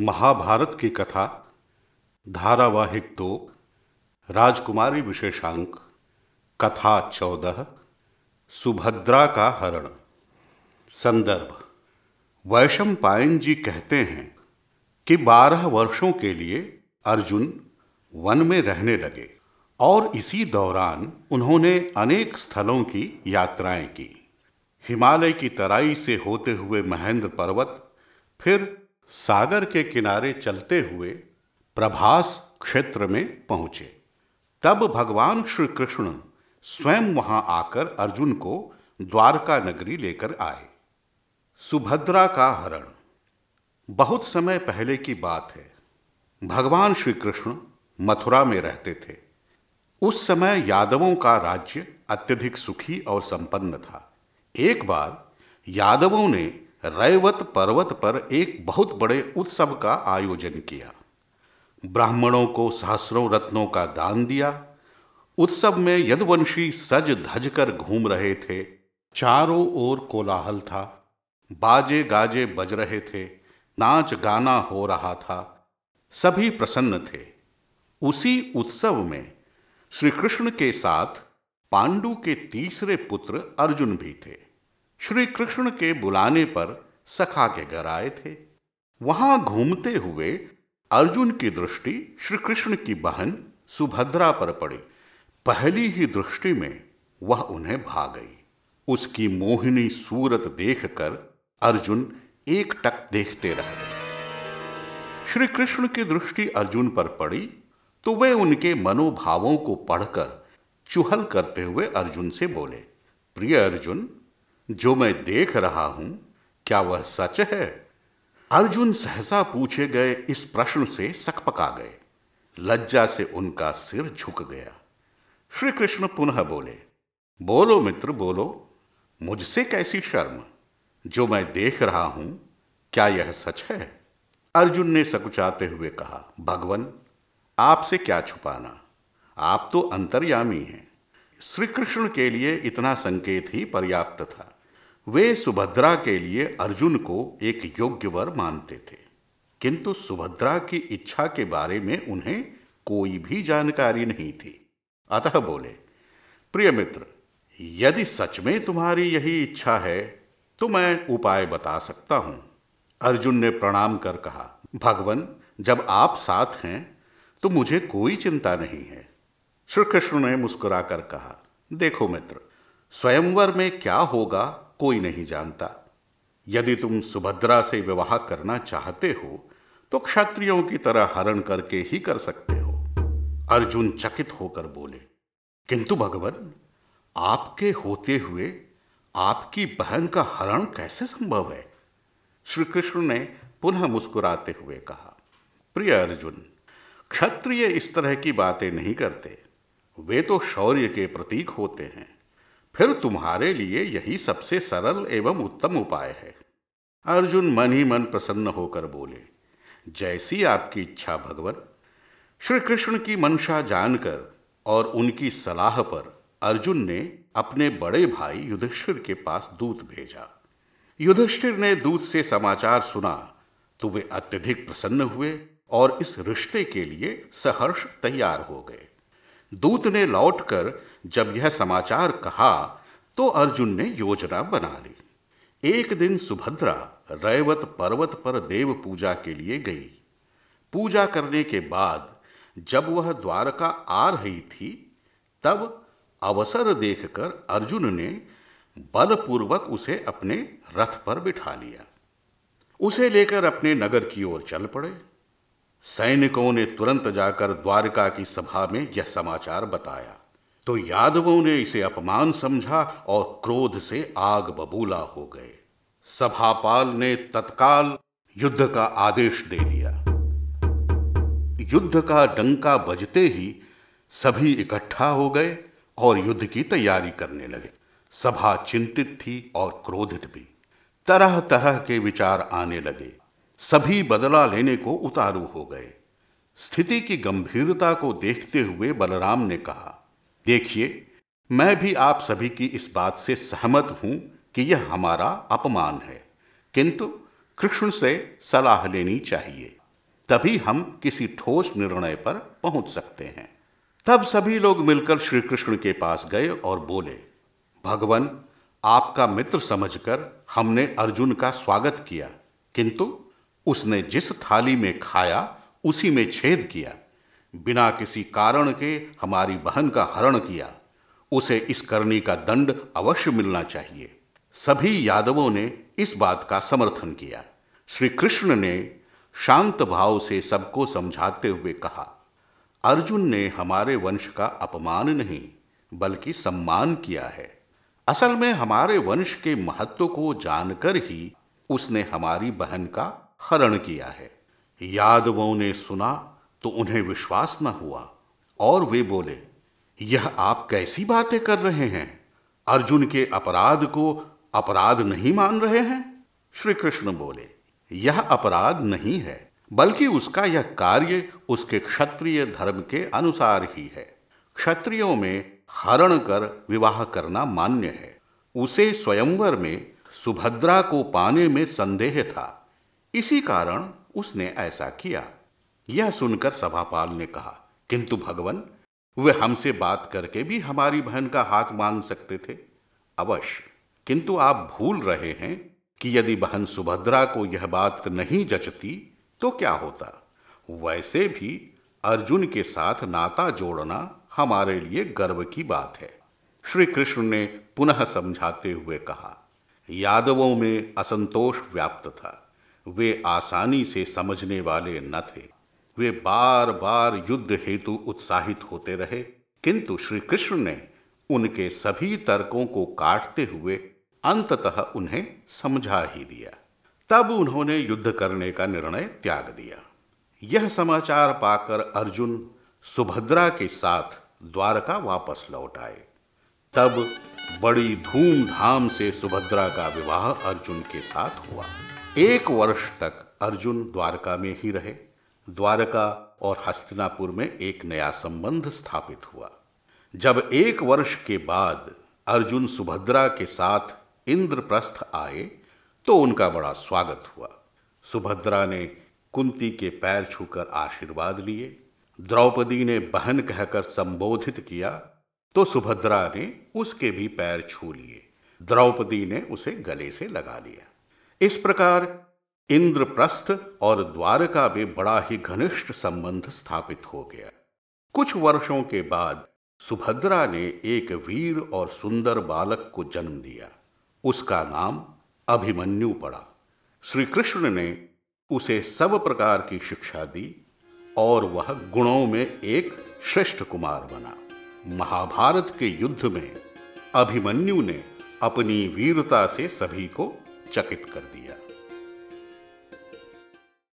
महाभारत की कथा, धारावाहिक दो, राजकुमारी विशेषांक, कथा चौदह, सुभद्रा का हरण। संदर्भ। वैशम पायन जी कहते हैं कि बारह वर्षों के लिए अर्जुन वन में रहने लगे और इसी दौरान उन्होंने अनेक स्थलों की यात्राएँ की। हिमालय की तराई से होते हुए महेंद्र पर्वत, फिर सागर के किनारे चलते हुए प्रभास क्षेत्र में पहुँचे। तब भगवान श्री कृष्ण स्वयं वहाँ आकर अर्जुन को द्वारका नगरी लेकर आए। सुभद्रा का हरण। बहुत समय पहले की बात है। भगवान श्री कृष्ण मथुरा में रहते थे। उस समय यादवों का राज्य अत्यधिक सुखी और संपन्न था। एक बार यादवों ने रैवत पर्वत पर एक बहुत बड़े उत्सव का आयोजन किया। ब्राह्मणों को सहस्रों रत्नों का दान दिया। उत्सव में यदवंशी सज धज कर घूम रहे थे। चारों ओर कोलाहल था। बाजे गाजे बज रहे थे। नाच गाना हो रहा था। सभी प्रसन्न थे। उसी उत्सव में श्री कृष्ण के साथ पांडु के तीसरे पुत्र अर्जुन भी थे। श्री कृष्ण के बुलाने पर सखा के घर आए थे। वहाँ घूमते हुए अर्जुन की दृष्टि श्री कृष्ण की बहन सुभद्रा पर पड़ी। पहली ही दृष्टि में वह उन्हें भा गई। उसकी मोहिनी सूरत देखकर अर्जुन एक टक देखते रह गए। श्री कृष्ण की दृष्टि अर्जुन पर पड़ी तो वे उनके मनोभावों को पढ़कर चुहल करते हुए अर्जुन से बोले, प्रिय अर्जुन जो मैं देख रहा हूँ, क्या वह सच है? अर्जुन सहसा पूछे गए इस प्रश्न से सकपका गए। लज्जा से उनका सिर झुक गया। श्री कृष्ण पुनः बोले, बोलो मित्र, बोलो। मुझसे कैसी शर्म? जो मैं देख रहा हूँ, क्या यह सच है? अर्जुन ने सकुचाते हुए कहा, भगवान, आपसे क्या छुपाना? आप तो अंतर्यामी हैं। श्री कृष्ण के लिए इतना संकेत ही पर्याप्त था। वे सुभद्रा के लिए अर्जुन को एक योग्य वर मानते थे। किंतु सुभद्रा की इच्छा के बारे में उन्हें कोई भी जानकारी नहीं थी। अतः बोले, प्रिय मित्र, यदि सच में तुम्हारी यही इच्छा है तो मैं उपाय बता सकता हूँ। अर्जुन ने प्रणाम कर कहा, भगवान, जब आप साथ हैं तो मुझे कोई चिंता नहीं है। श्री कृष्ण ने मुस्कुराकर कहा, देखो मित्र, स्वयंवर में क्या होगा कोई नहीं जानता। यदि तुम सुभद्रा से विवाह करना चाहते हो तो क्षत्रियों की तरह हरण करके ही कर सकते हो। अर्जुन चकित होकर बोले, किंतु भगवान, आपके होते हुए आपकी बहन का हरण कैसे संभव है? श्री कृष्ण ने पुनः मुस्कुराते हुए कहा, प्रिय अर्जुन, क्षत्रिय इस तरह की बातें नहीं करते। वे तो शौर्य के प्रतीक होते हैं। फिर तुम्हारे लिए यही सबसे सरल एवं उत्तम उपाय है। अर्जुन मन ही मन प्रसन्न होकर बोले, जैसी आपकी इच्छा भगवान श्री कृष्ण की मंशा जानकर और उनकी सलाह पर अर्जुन ने अपने बड़े भाई युधिष्ठिर के पास दूत भेजा। युधिष्ठिर ने दूत से समाचार सुना तो वे अत्यधिक प्रसन्न हुए और इस रिश्ते के लिए सहर्ष तैयार हो गए। दूत ने लौटकर जब यह समाचार कहा तो अर्जुन ने योजना बना ली। एक दिन सुभद्रा रैवत पर्वत पर देव पूजा के लिए गई। पूजा करने के बाद जब वह द्वारका आ रही थी, तब अवसर देखकर अर्जुन ने बलपूर्वक उसे अपने रथ पर बिठा लिया। उसे लेकर अपने नगर की ओर चल पड़े। सैनिकों ने तुरंत जाकर द्वारका की सभा में यह समाचार बताया। तो यादवों ने इसे अपमान समझा और क्रोध से आग बबूला हो गए। सभापाल ने तत्काल युद्ध का आदेश दे दिया। युद्ध का डंका बजते ही सभी इकट्ठा हो गए और युद्ध की तैयारी करने लगे। सभा चिंतित थी और क्रोधित भी। तरह तरह के विचार आने लगे। सभी बदला लेने को उतारू हो गए। स्थिति की गंभीरता को देखते हुए बलराम ने कहा, देखिए, मैं भी आप सभी की इस बात से सहमत हूँ कि यह हमारा अपमान है। किंतु कृष्ण से सलाह लेनी चाहिए। तभी हम किसी ठोस निर्णय पर पहुँच सकते हैं। तब सभी लोग मिलकर श्री कृष्ण के पास गए और बोले, भगवान, आपका मित्र समझकर हमने अर्जुन का स्वागत किया। किंतु उसने जिस थाली में खाया, उसी में छेद किया। बिना किसी कारण के हमारी बहन का हरण किया। उसे इस करनी का दंड अवश्य मिलना चाहिए। सभी यादवों ने इस बात का समर्थन किया। श्री कृष्ण ने शांत भाव से सबको समझाते हुए कहा, अर्जुन ने हमारे वंश का अपमान नहीं, बल्कि सम्मान किया है। असल में हमारे वंश के महत्व को जानकर ही उसने हमारी बहन का हरण किया है। यादवों ने सुना तो उन्हें विश्वास न हुआ। और वे बोले, यह आप कैसी बातें कर रहे हैं? अर्जुन के अपराध को अपराध नहीं मान रहे हैं? श्री कृष्ण बोले, यह अपराध नहीं है, बल्कि उसका यह कार्य उसके क्षत्रिय धर्म के अनुसार ही है। क्षत्रियों में हरण कर विवाह करना मान्य है। उसे स्वयंवर में सुभद्रा को पाने में संदेह था। इसी कारण उसने ऐसा किया। यह सुनकर सभापाल ने कहा, किंतु भगवान, वे हमसे बात करके भी हमारी बहन का हाथ मांग सकते थे। अवश्य। किंतु आप भूल रहे हैं कि यदि बहन सुभद्रा को यह बात नहीं जचती तो क्या होता? वैसे भी अर्जुन के साथ नाता जोड़ना हमारे लिए गर्व की बात है। श्री कृष्ण ने पुनः समझाते हुए कहा, यादवों में असंतोष व्याप्त था। वे आसानी से समझने वाले न थे। वे बार बार युद्ध हेतु उत्साहित होते रहे, किंतु श्री कृष्ण ने उनके सभी तर्कों को काटते हुए अंततः उन्हें समझा ही दिया। तब उन्होंने युद्ध करने का निर्णय त्याग दिया। यह समाचार पाकर अर्जुन सुभद्रा के साथ द्वारका वापस लौट आए। तब बड़ी धूमधाम से सुभद्रा का विवाह अर्जुन के साथ हुआ। एक वर्ष तक अर्जुन द्वारका में ही रहे। द्वारका और हस्तिनापुर में एक नया संबंध स्थापित हुआ। जब एक वर्ष के बाद अर्जुन सुभद्रा के साथ इंद्रप्रस्थ आए तो उनका बड़ा स्वागत हुआ। सुभद्रा ने कुंती के पैर छूकर आशीर्वाद लिए। द्रौपदी ने बहन कहकर संबोधित किया तो सुभद्रा ने उसके भी पैर छू लिए। द्रौपदी ने उसे गले से लगा लिया। इस प्रकार इंद्रप्रस्थ और द्वारका में बड़ा ही घनिष्ठ संबंध स्थापित हो गया। कुछ वर्षों के बाद सुभद्रा ने एक वीर और सुंदर बालक को जन्म दिया। उसका नाम अभिमन्यु पड़ा। श्री कृष्ण ने उसे सब प्रकार की शिक्षा दी और वह गुणों में एक श्रेष्ठ कुमार बना। महाभारत के युद्ध में अभिमन्यु ने अपनी वीरता से सभी को चकित कर दिया।